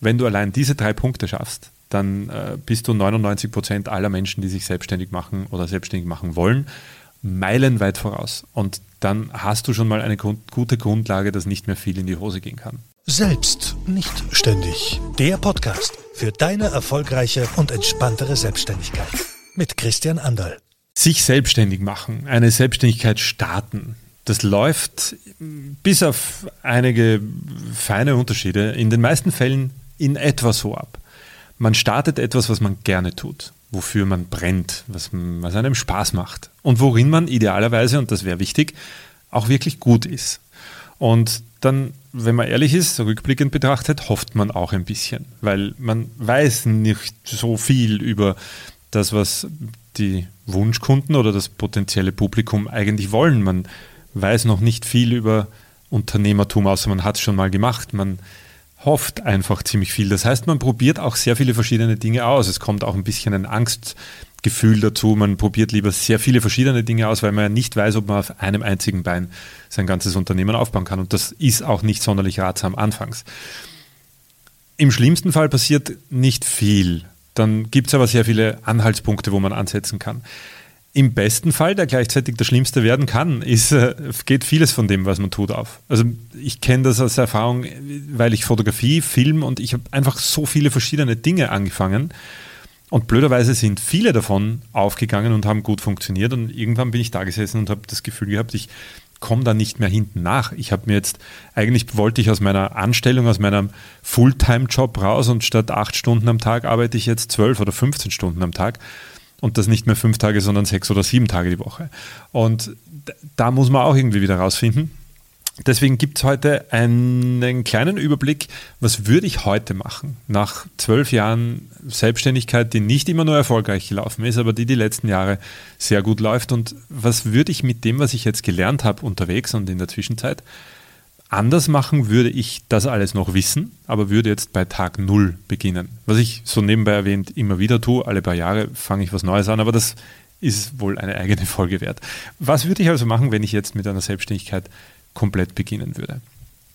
Wenn du allein diese drei Punkte schaffst, dann äh, bist du 99 Prozent aller Menschen, die sich selbstständig machen oder selbstständig machen wollen, meilenweit voraus. Und dann hast du schon mal eine gute Grundlage, dass nicht mehr viel in die Hose gehen kann. Selbst nicht ständig. Der Podcast für deine erfolgreiche und entspanntere Selbstständigkeit. Mit Christian Anderl. Sich selbstständig machen, eine Selbstständigkeit starten, das läuft bis auf einige feine Unterschiede in den meisten Fällen in etwa so ab. Man startet etwas, was man gerne tut, wofür man brennt, was, was einem Spaß macht und worin man idealerweise, und das wäre wichtig, auch wirklich gut ist. Und dann, wenn man ehrlich ist, rückblickend betrachtet, hofft man auch ein bisschen, weil man weiß nicht so viel über das, was die Wunschkunden oder das potenzielle Publikum eigentlich wollen. Man weiß noch nicht viel über Unternehmertum, außer man hat es schon mal gemacht. Man hofft einfach ziemlich viel. Das heißt, man probiert auch sehr viele verschiedene Dinge aus. Es kommt auch ein bisschen ein Angstgefühl dazu. Man probiert lieber sehr viele verschiedene Dinge aus, weil man ja nicht weiß, ob man auf einem einzigen Bein sein ganzes Unternehmen aufbauen kann. Und das ist auch nicht sonderlich ratsam anfangs. Im schlimmsten Fall passiert nicht viel. Dann gibt es aber sehr viele Anhaltspunkte, wo man ansetzen kann. Im besten Fall, der gleichzeitig der Schlimmste werden kann, ist, äh, geht vieles von dem, was man tut, auf. Also ich kenne das aus Erfahrung, weil ich Fotografie, Film und ich habe einfach so viele verschiedene Dinge angefangen. Und blöderweise sind viele davon aufgegangen und haben gut funktioniert. Und irgendwann bin ich da gesessen und habe das Gefühl gehabt, ich komme da nicht mehr hinten nach. Ich habe mir jetzt, eigentlich wollte ich aus meiner Anstellung, aus meinem Fulltime-Job raus und statt acht Stunden am Tag arbeite ich jetzt zwölf oder 15 Stunden am Tag und das nicht mehr fünf Tage, sondern sechs oder sieben Tage die Woche. Und da muss man auch irgendwie wieder rausfinden. Deswegen gibt es heute einen kleinen Überblick, was würde ich heute machen, nach zwölf Jahren Selbstständigkeit, die nicht immer nur erfolgreich gelaufen ist, aber die die letzten Jahre sehr gut läuft. Und was würde ich mit dem, was ich jetzt gelernt habe unterwegs und in der Zwischenzeit, Anders machen würde ich das alles noch wissen, aber würde jetzt bei Tag Null beginnen. Was ich so nebenbei erwähnt immer wieder tue, alle paar Jahre fange ich was Neues an, aber das ist wohl eine eigene Folge wert. Was würde ich also machen, wenn ich jetzt mit einer Selbstständigkeit komplett beginnen würde?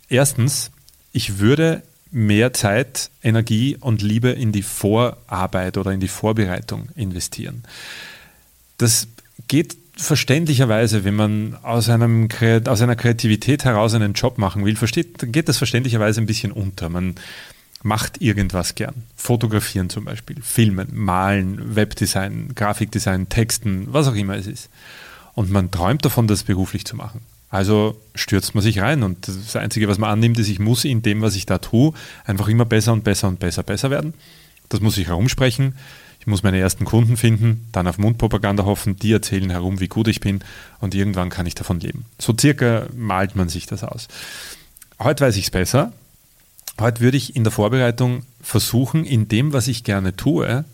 Erstens, ich würde mehr Zeit, Energie und Liebe in die Vorarbeit oder in die Vorbereitung investieren. Das geht verständlicherweise, wenn man aus, einem, aus einer Kreativität heraus einen Job machen will, versteht, geht das verständlicherweise ein bisschen unter. Man macht irgendwas gern. Fotografieren zum Beispiel, filmen, malen, Webdesign, Grafikdesign, Texten, was auch immer es ist. Und man träumt davon, das beruflich zu machen. Also stürzt man sich rein und das Einzige, was man annimmt, ist, ich muss in dem, was ich da tue, einfach immer besser und besser und besser, besser werden. Das muss ich herumsprechen ich muss meine ersten Kunden finden, dann auf Mundpropaganda hoffen, die erzählen herum, wie gut ich bin und irgendwann kann ich davon leben. So circa malt man sich das aus. Heute weiß ich es besser. Heute würde ich in der Vorbereitung versuchen, in dem, was ich gerne tue,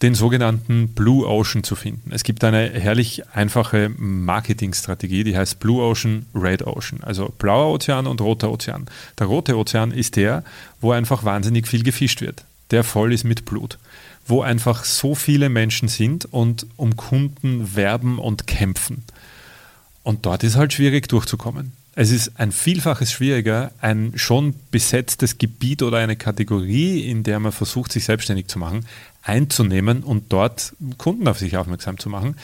den sogenannten Blue Ocean zu finden. Es gibt eine herrlich einfache Marketingstrategie, die heißt Blue Ocean, Red Ocean, also blauer Ozean und roter Ozean. Der rote Ozean ist der, wo einfach wahnsinnig viel gefischt wird, der voll ist mit Blut wo einfach so viele Menschen sind und um Kunden werben und kämpfen. Und dort ist halt schwierig durchzukommen. Es ist ein Vielfaches schwieriger, ein schon besetztes Gebiet oder eine Kategorie, in der man versucht, sich selbstständig zu machen, einzunehmen und dort Kunden auf sich aufmerksam zu machen.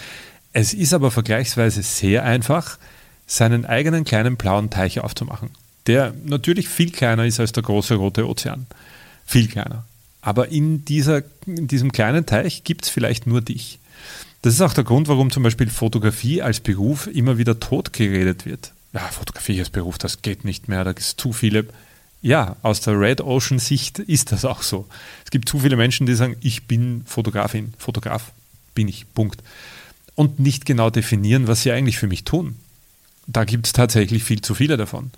Es ist aber vergleichsweise sehr einfach, seinen eigenen kleinen blauen Teich aufzumachen, der natürlich viel kleiner ist als der große rote Ozean. Viel kleiner. Aber in, dieser, in diesem kleinen Teich gibt es vielleicht nur dich. Das ist auch der Grund, warum zum Beispiel Fotografie als Beruf immer wieder totgeredet wird. Ja, Fotografie als Beruf, das geht nicht mehr, da gibt es zu viele. Ja, aus der Red Ocean Sicht ist das auch so. Es gibt zu viele Menschen, die sagen, ich bin Fotografin, Fotograf bin ich, Punkt. Und nicht genau definieren, was sie eigentlich für mich tun. Da gibt es tatsächlich viel zu viele davon.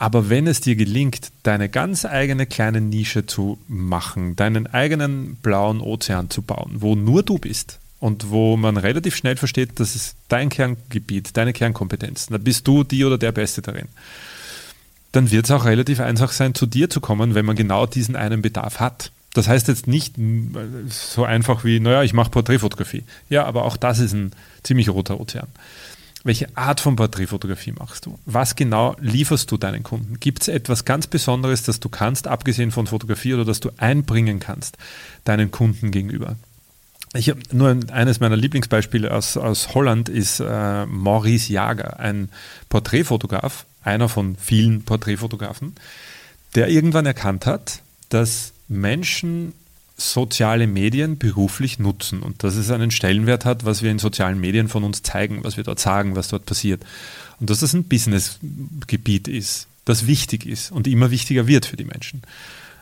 Aber wenn es dir gelingt, deine ganz eigene kleine Nische zu machen, deinen eigenen blauen Ozean zu bauen, wo nur du bist und wo man relativ schnell versteht, das ist dein Kerngebiet, deine Kernkompetenz, da bist du die oder der Beste darin, dann wird es auch relativ einfach sein, zu dir zu kommen, wenn man genau diesen einen Bedarf hat. Das heißt jetzt nicht so einfach wie, naja, ich mache Porträtfotografie. Ja, aber auch das ist ein ziemlich roter Ozean. Welche Art von Porträtfotografie machst du? Was genau lieferst du deinen Kunden? Gibt es etwas ganz Besonderes, das du kannst, abgesehen von Fotografie oder das du einbringen kannst deinen Kunden gegenüber? Ich habe nur eines meiner Lieblingsbeispiele aus, aus Holland ist äh, Maurice Jager, ein Porträtfotograf, einer von vielen Porträtfotografen, der irgendwann erkannt hat, dass Menschen soziale Medien beruflich nutzen und dass es einen Stellenwert hat, was wir in sozialen Medien von uns zeigen, was wir dort sagen, was dort passiert. Und dass das ein Businessgebiet ist, das wichtig ist und immer wichtiger wird für die Menschen.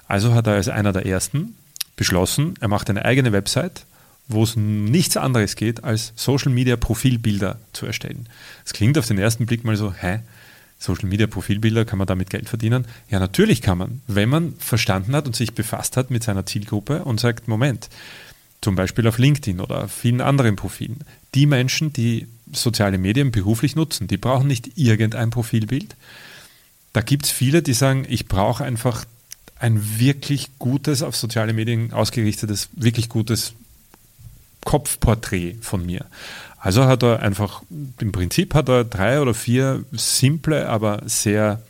Also hat er als einer der ersten beschlossen, er macht eine eigene Website, wo es nichts anderes geht, als Social Media Profilbilder zu erstellen. Es klingt auf den ersten Blick mal so, hä? Social Media Profilbilder, kann man damit Geld verdienen? Ja, natürlich kann man, wenn man verstanden hat und sich befasst hat mit seiner Zielgruppe und sagt, Moment, zum Beispiel auf LinkedIn oder vielen anderen Profilen, die Menschen, die soziale Medien beruflich nutzen, die brauchen nicht irgendein Profilbild. Da gibt es viele, die sagen, ich brauche einfach ein wirklich gutes, auf soziale Medien ausgerichtetes, wirklich gutes Kopfporträt von mir. Also hat er einfach, im Prinzip hat er drei oder vier simple, aber sehr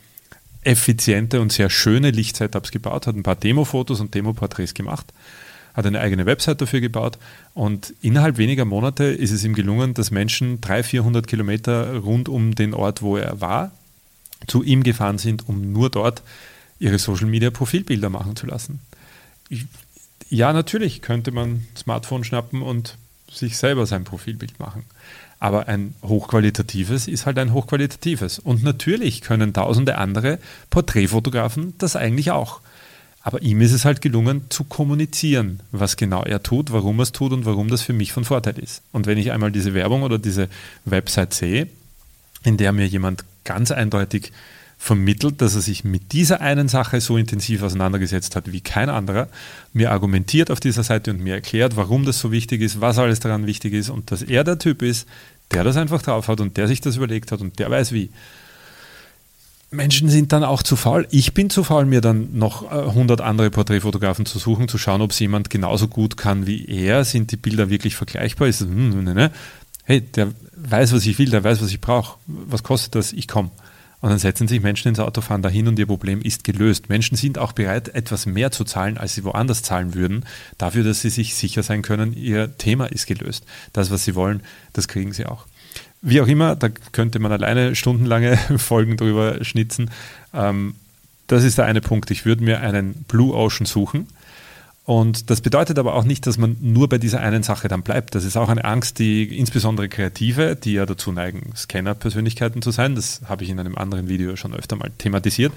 effiziente und sehr schöne Lichtsetups gebaut, hat ein paar Demo-Fotos und Demo-Porträts gemacht, hat eine eigene Website dafür gebaut und innerhalb weniger Monate ist es ihm gelungen, dass Menschen 300, 400 Kilometer rund um den Ort, wo er war, zu ihm gefahren sind, um nur dort ihre Social-Media-Profilbilder machen zu lassen. Ich, ja, natürlich könnte man Smartphone schnappen und sich selber sein Profilbild machen. Aber ein hochqualitatives ist halt ein hochqualitatives. Und natürlich können tausende andere Porträtfotografen das eigentlich auch. Aber ihm ist es halt gelungen zu kommunizieren, was genau er tut, warum er es tut und warum das für mich von Vorteil ist. Und wenn ich einmal diese Werbung oder diese Website sehe, in der mir jemand ganz eindeutig vermittelt, dass er sich mit dieser einen Sache so intensiv auseinandergesetzt hat wie kein anderer, mir argumentiert auf dieser Seite und mir erklärt, warum das so wichtig ist, was alles daran wichtig ist und dass er der Typ ist, der das einfach drauf hat und der sich das überlegt hat und der weiß wie. Menschen sind dann auch zu faul. Ich bin zu faul, mir dann noch 100 äh, andere Porträtfotografen zu suchen, zu schauen, ob es jemand genauso gut kann wie er. Sind die Bilder wirklich vergleichbar? Ist hm, ne, ne? Hey, der weiß, was ich will, der weiß, was ich brauche. Was kostet das? Ich komme. Und dann setzen sich Menschen ins Auto, fahren dahin und ihr Problem ist gelöst. Menschen sind auch bereit, etwas mehr zu zahlen, als sie woanders zahlen würden, dafür, dass sie sich sicher sein können, ihr Thema ist gelöst. Das, was sie wollen, das kriegen sie auch. Wie auch immer, da könnte man alleine stundenlange Folgen drüber schnitzen. Ähm, das ist der eine Punkt. Ich würde mir einen Blue Ocean suchen und das bedeutet aber auch nicht, dass man nur bei dieser einen Sache dann bleibt. Das ist auch eine Angst, die insbesondere Kreative, die ja dazu neigen, Scanner-Persönlichkeiten zu sein, das habe ich in einem anderen Video schon öfter mal thematisiert,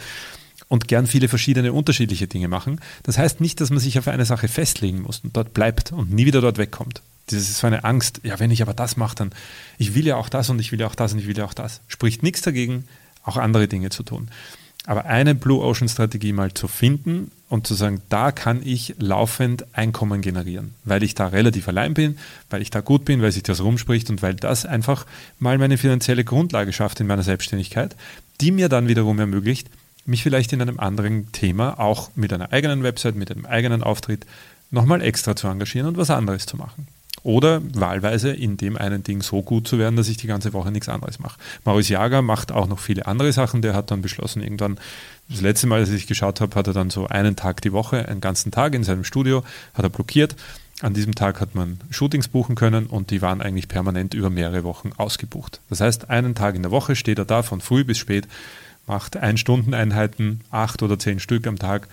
und gern viele verschiedene unterschiedliche Dinge machen. Das heißt nicht, dass man sich auf eine Sache festlegen muss und dort bleibt und nie wieder dort wegkommt. Das ist so eine Angst, ja, wenn ich aber das mache, dann, ich will ja auch das und ich will ja auch das und ich will ja auch das. Spricht nichts dagegen, auch andere Dinge zu tun. Aber eine Blue Ocean Strategie mal zu finden und zu sagen, da kann ich laufend Einkommen generieren, weil ich da relativ allein bin, weil ich da gut bin, weil sich das rumspricht und weil das einfach mal meine finanzielle Grundlage schafft in meiner Selbstständigkeit, die mir dann wiederum ermöglicht, mich vielleicht in einem anderen Thema, auch mit einer eigenen Website, mit einem eigenen Auftritt, nochmal extra zu engagieren und was anderes zu machen. Oder wahlweise in dem einen Ding so gut zu werden, dass ich die ganze Woche nichts anderes mache. Maurice Jager macht auch noch viele andere Sachen. Der hat dann beschlossen, irgendwann, das letzte Mal, als ich geschaut habe, hat er dann so einen Tag die Woche, einen ganzen Tag in seinem Studio, hat er blockiert. An diesem Tag hat man Shootings buchen können und die waren eigentlich permanent über mehrere Wochen ausgebucht. Das heißt, einen Tag in der Woche steht er da von früh bis spät, macht Ein-Stunden-Einheiten, acht oder zehn Stück am Tag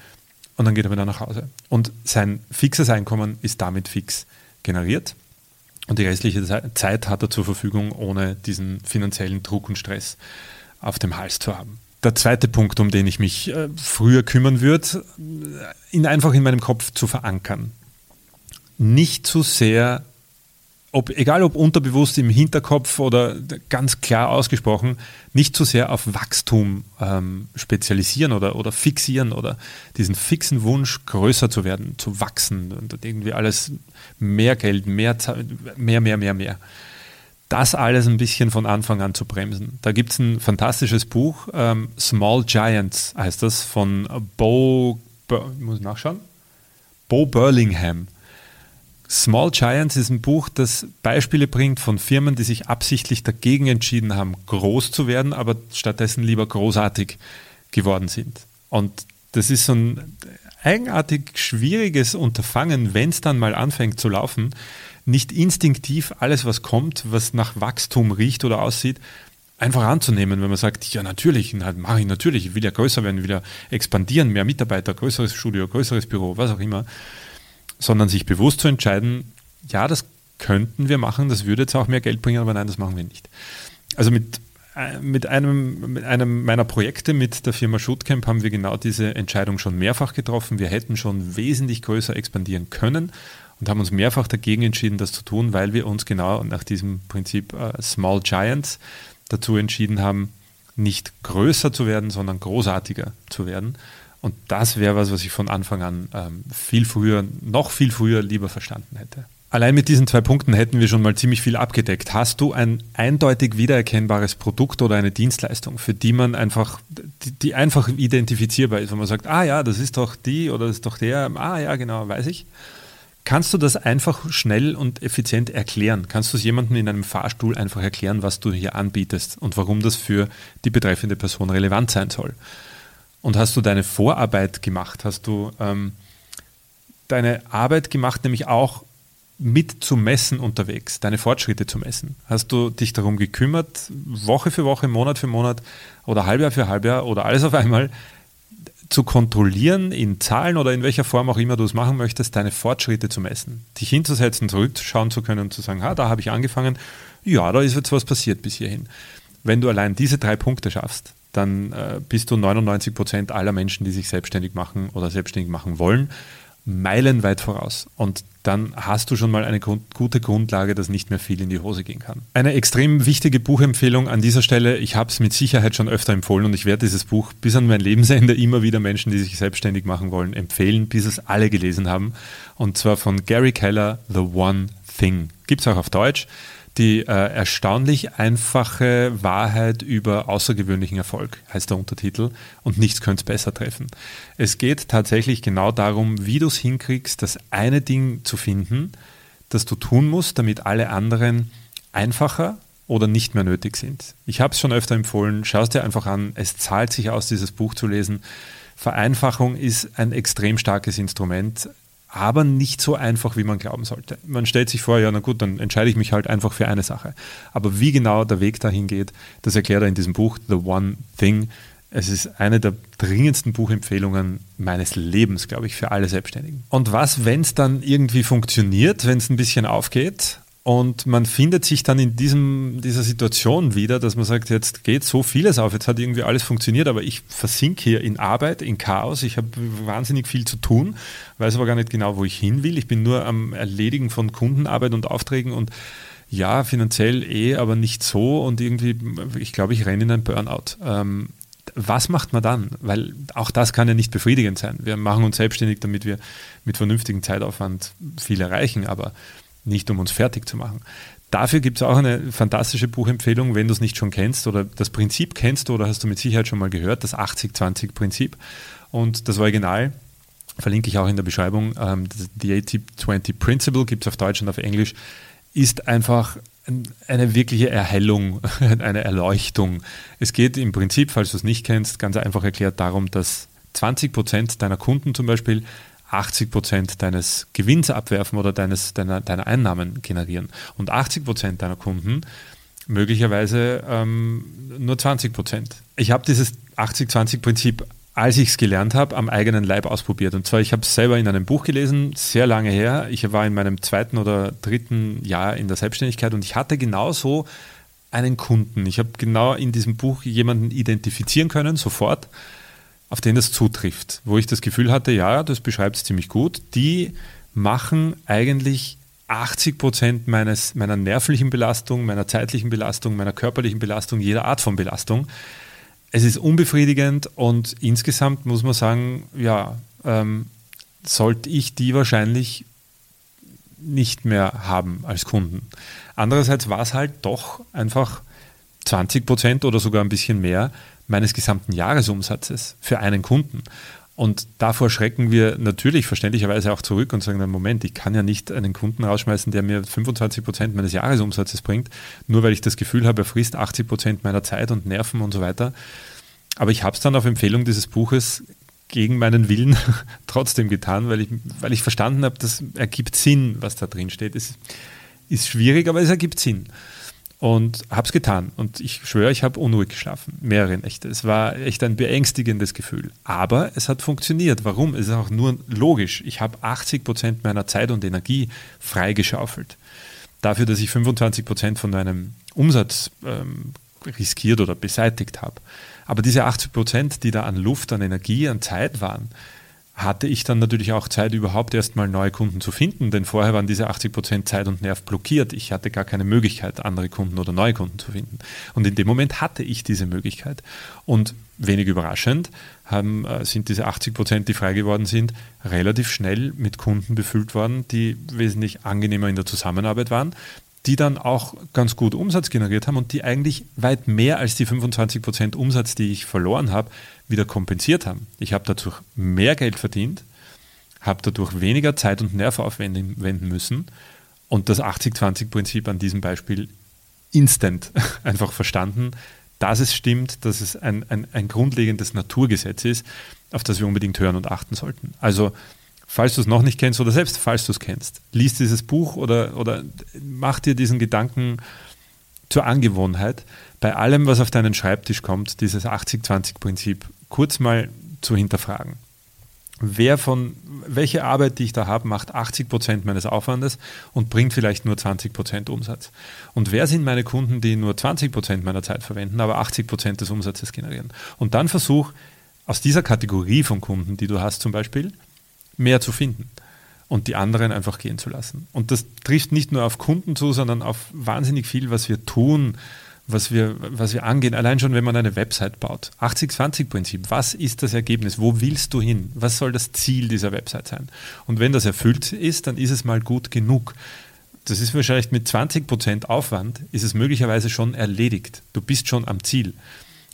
und dann geht er wieder nach Hause. Und sein fixes Einkommen ist damit fix generiert. Und die restliche Zeit hat er zur Verfügung, ohne diesen finanziellen Druck und Stress auf dem Hals zu haben. Der zweite Punkt, um den ich mich äh, früher kümmern würde, ihn einfach in meinem Kopf zu verankern. Nicht zu sehr ob, egal ob unterbewusst im Hinterkopf oder ganz klar ausgesprochen, nicht zu sehr auf Wachstum ähm, spezialisieren oder, oder fixieren oder diesen fixen Wunsch, größer zu werden, zu wachsen und irgendwie alles mehr Geld, mehr, mehr, mehr, mehr, mehr. Das alles ein bisschen von Anfang an zu bremsen. Da gibt es ein fantastisches Buch, ähm, Small Giants heißt das, von Bo, Bo muss nachschauen? Bo Burlingham Small Giants ist ein Buch, das Beispiele bringt von Firmen, die sich absichtlich dagegen entschieden haben, groß zu werden, aber stattdessen lieber großartig geworden sind. Und das ist so ein eigenartig schwieriges Unterfangen, wenn es dann mal anfängt zu laufen, nicht instinktiv alles, was kommt, was nach Wachstum riecht oder aussieht, einfach anzunehmen, wenn man sagt, ja natürlich, mache ich natürlich, ich will ja größer werden, will ja expandieren, mehr Mitarbeiter, größeres Studio, größeres Büro, was auch immer, sondern sich bewusst zu entscheiden, ja, das könnten wir machen, das würde jetzt auch mehr Geld bringen, aber nein, das machen wir nicht. Also mit, äh, mit, einem, mit einem meiner Projekte mit der Firma Shootcamp haben wir genau diese Entscheidung schon mehrfach getroffen. Wir hätten schon wesentlich größer expandieren können und haben uns mehrfach dagegen entschieden, das zu tun, weil wir uns genau nach diesem Prinzip äh, Small Giants dazu entschieden haben, nicht größer zu werden, sondern großartiger zu werden. Und das wäre was, was ich von Anfang an ähm, viel früher, noch viel früher lieber verstanden hätte. Allein mit diesen zwei Punkten hätten wir schon mal ziemlich viel abgedeckt. Hast du ein eindeutig wiedererkennbares Produkt oder eine Dienstleistung, für die man einfach, die, die einfach identifizierbar ist, wo man sagt, ah ja, das ist doch die oder das ist doch der, ah ja, genau, weiß ich. Kannst du das einfach schnell und effizient erklären? Kannst du es jemandem in einem Fahrstuhl einfach erklären, was du hier anbietest und warum das für die betreffende Person relevant sein soll? Und hast du deine Vorarbeit gemacht? Hast du ähm, deine Arbeit gemacht, nämlich auch mit zu messen unterwegs, deine Fortschritte zu messen? Hast du dich darum gekümmert, Woche für Woche, Monat für Monat oder Halbjahr für Halbjahr oder alles auf einmal zu kontrollieren, in Zahlen oder in welcher Form auch immer du es machen möchtest, deine Fortschritte zu messen? Dich hinzusetzen, zurückschauen zu können und zu sagen, ha, da habe ich angefangen, ja, da ist jetzt was passiert bis hierhin. Wenn du allein diese drei Punkte schaffst, dann äh, bist du 99 Prozent aller Menschen, die sich selbstständig machen oder selbstständig machen wollen, meilenweit voraus. Und dann hast du schon mal eine Grund, gute Grundlage, dass nicht mehr viel in die Hose gehen kann. Eine extrem wichtige Buchempfehlung an dieser Stelle, ich habe es mit Sicherheit schon öfter empfohlen und ich werde dieses Buch bis an mein Lebensende immer wieder Menschen, die sich selbstständig machen wollen, empfehlen, bis es alle gelesen haben. Und zwar von Gary Keller, The One Thing. Gibt es auch auf Deutsch die äh, erstaunlich einfache Wahrheit über außergewöhnlichen Erfolg, heißt der Untertitel, und nichts könnte es besser treffen. Es geht tatsächlich genau darum, wie du es hinkriegst, das eine Ding zu finden, das du tun musst, damit alle anderen einfacher oder nicht mehr nötig sind. Ich habe es schon öfter empfohlen, schau es dir einfach an, es zahlt sich aus, dieses Buch zu lesen. Vereinfachung ist ein extrem starkes Instrument aber nicht so einfach, wie man glauben sollte. Man stellt sich vor, ja, na gut, dann entscheide ich mich halt einfach für eine Sache. Aber wie genau der Weg dahin geht, das erklärt er in diesem Buch The One Thing. Es ist eine der dringendsten Buchempfehlungen meines Lebens, glaube ich, für alle Selbstständigen. Und was, wenn es dann irgendwie funktioniert, wenn es ein bisschen aufgeht und man findet sich dann in diesem, dieser Situation wieder, dass man sagt, jetzt geht so vieles auf, jetzt hat irgendwie alles funktioniert, aber ich versinke hier in Arbeit, in Chaos, ich habe wahnsinnig viel zu tun, weiß aber gar nicht genau, wo ich hin will. Ich bin nur am Erledigen von Kundenarbeit und Aufträgen und ja, finanziell eh, aber nicht so und irgendwie, ich glaube, ich renne in ein Burnout. Ähm, was macht man dann? Weil auch das kann ja nicht befriedigend sein. Wir machen uns selbstständig, damit wir mit vernünftigem Zeitaufwand viel erreichen, aber nicht um uns fertig zu machen. Dafür gibt es auch eine fantastische Buchempfehlung, wenn du es nicht schon kennst oder das Prinzip kennst oder hast du mit Sicherheit schon mal gehört, das 80-20-Prinzip. Und das Original verlinke ich auch in der Beschreibung. Ähm, die 80-20 Principle gibt es auf Deutsch und auf Englisch, ist einfach eine wirkliche Erhellung, eine Erleuchtung. Es geht im Prinzip, falls du es nicht kennst, ganz einfach erklärt darum, dass 20 Prozent deiner Kunden zum Beispiel 80 Prozent deines Gewinns abwerfen oder deines, deiner, deiner Einnahmen generieren. Und 80 Prozent deiner Kunden möglicherweise ähm, nur 20 Prozent. Ich habe dieses 80-20-Prinzip, als ich es gelernt habe, am eigenen Leib ausprobiert. Und zwar, ich habe es selber in einem Buch gelesen, sehr lange her. Ich war in meinem zweiten oder dritten Jahr in der Selbstständigkeit und ich hatte genauso einen Kunden. Ich habe genau in diesem Buch jemanden identifizieren können, sofort auf den das zutrifft, wo ich das Gefühl hatte, ja, das beschreibt es ziemlich gut, die machen eigentlich 80 Prozent meines, meiner nervlichen Belastung, meiner zeitlichen Belastung, meiner körperlichen Belastung, jeder Art von Belastung. Es ist unbefriedigend und insgesamt muss man sagen, ja, ähm, sollte ich die wahrscheinlich nicht mehr haben als Kunden. Andererseits war es halt doch einfach 20 Prozent oder sogar ein bisschen mehr meines gesamten Jahresumsatzes für einen Kunden. Und davor schrecken wir natürlich verständlicherweise auch zurück und sagen, Moment, ich kann ja nicht einen Kunden rausschmeißen, der mir 25 Prozent meines Jahresumsatzes bringt, nur weil ich das Gefühl habe, er frisst 80 Prozent meiner Zeit und Nerven und so weiter. Aber ich habe es dann auf Empfehlung dieses Buches gegen meinen Willen trotzdem getan, weil ich, weil ich verstanden habe, das ergibt Sinn, was da drin steht. Es ist schwierig, aber es ergibt Sinn und habe es getan. Und ich schwöre, ich habe unruhig geschlafen, mehrere Nächte. Es war echt ein beängstigendes Gefühl. Aber es hat funktioniert. Warum? Es ist auch nur logisch. Ich habe 80 Prozent meiner Zeit und Energie freigeschaufelt. Dafür, dass ich 25 Prozent von meinem Umsatz ähm, riskiert oder beseitigt habe. Aber diese 80 Prozent, die da an Luft, an Energie, an Zeit waren, hatte ich dann natürlich auch Zeit, überhaupt erstmal neue Kunden zu finden, denn vorher waren diese 80 Prozent Zeit und Nerv blockiert. Ich hatte gar keine Möglichkeit, andere Kunden oder neue Kunden zu finden. Und in dem Moment hatte ich diese Möglichkeit. Und wenig überraschend haben, äh, sind diese 80 Prozent, die frei geworden sind, relativ schnell mit Kunden befüllt worden, die wesentlich angenehmer in der Zusammenarbeit waren, die dann auch ganz gut Umsatz generiert haben und die eigentlich weit mehr als die 25 Prozent Umsatz, die ich verloren habe, wieder kompensiert haben. Ich habe dadurch mehr Geld verdient, habe dadurch weniger Zeit und Nerv aufwenden müssen und das 80-20-Prinzip an diesem Beispiel instant einfach verstanden, dass es stimmt, dass es ein, ein, ein grundlegendes Naturgesetz ist, auf das wir unbedingt hören und achten sollten. Also falls du es noch nicht kennst oder selbst falls du es kennst, liest dieses Buch oder, oder mach dir diesen Gedanken zur Angewohnheit, bei allem, was auf deinen Schreibtisch kommt, dieses 80-20-Prinzip kurz mal zu hinterfragen. Wer von, welche Arbeit, die ich da habe, macht 80 Prozent meines Aufwandes und bringt vielleicht nur 20 Prozent Umsatz? Und wer sind meine Kunden, die nur 20 Prozent meiner Zeit verwenden, aber 80 Prozent des Umsatzes generieren? Und dann versuch aus dieser Kategorie von Kunden, die du hast zum Beispiel, mehr zu finden und die anderen einfach gehen zu lassen. Und das trifft nicht nur auf Kunden zu, sondern auf wahnsinnig viel, was wir tun, was wir, was wir angehen. Allein schon, wenn man eine Website baut. 80-20-Prinzip. Was ist das Ergebnis? Wo willst du hin? Was soll das Ziel dieser Website sein? Und wenn das erfüllt ist, dann ist es mal gut genug. Das ist wahrscheinlich mit 20% Aufwand, ist es möglicherweise schon erledigt. Du bist schon am Ziel.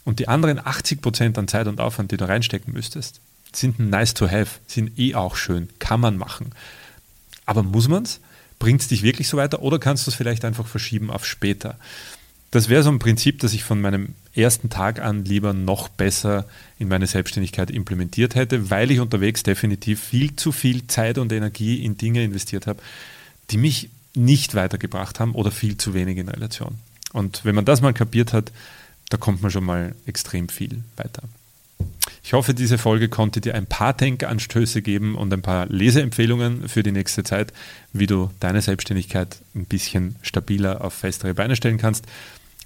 Und die anderen 80% an Zeit und Aufwand, die du reinstecken müsstest, sind nice to have, sind eh auch schön, kann man machen. Aber muss man es? Bringt es dich wirklich so weiter oder kannst du es vielleicht einfach verschieben auf später? Das wäre so ein Prinzip, das ich von meinem ersten Tag an lieber noch besser in meine Selbstständigkeit implementiert hätte, weil ich unterwegs definitiv viel zu viel Zeit und Energie in Dinge investiert habe, die mich nicht weitergebracht haben oder viel zu wenig in Relation. Und wenn man das mal kapiert hat, da kommt man schon mal extrem viel weiter. Ich hoffe, diese Folge konnte dir ein paar Denkanstöße geben und ein paar Leseempfehlungen für die nächste Zeit, wie du deine Selbstständigkeit ein bisschen stabiler auf festere Beine stellen kannst.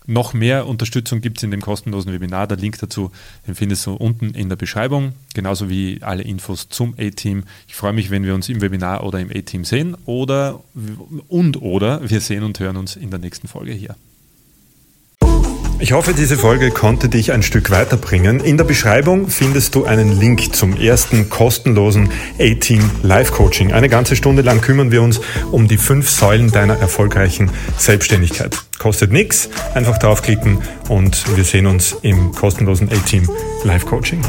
Noch mehr Unterstützung gibt es in dem kostenlosen Webinar. Der Link dazu, den findest du unten in der Beschreibung, genauso wie alle Infos zum A-Team. Ich freue mich, wenn wir uns im Webinar oder im A-Team sehen oder und oder wir sehen und hören uns in der nächsten Folge hier. Ich hoffe, diese Folge konnte dich ein Stück weiterbringen. In der Beschreibung findest du einen Link zum ersten kostenlosen A-Team Live Coaching. Eine ganze Stunde lang kümmern wir uns um die fünf Säulen deiner erfolgreichen Selbstständigkeit. Kostet nichts, einfach draufklicken und wir sehen uns im kostenlosen A-Team Live Coaching.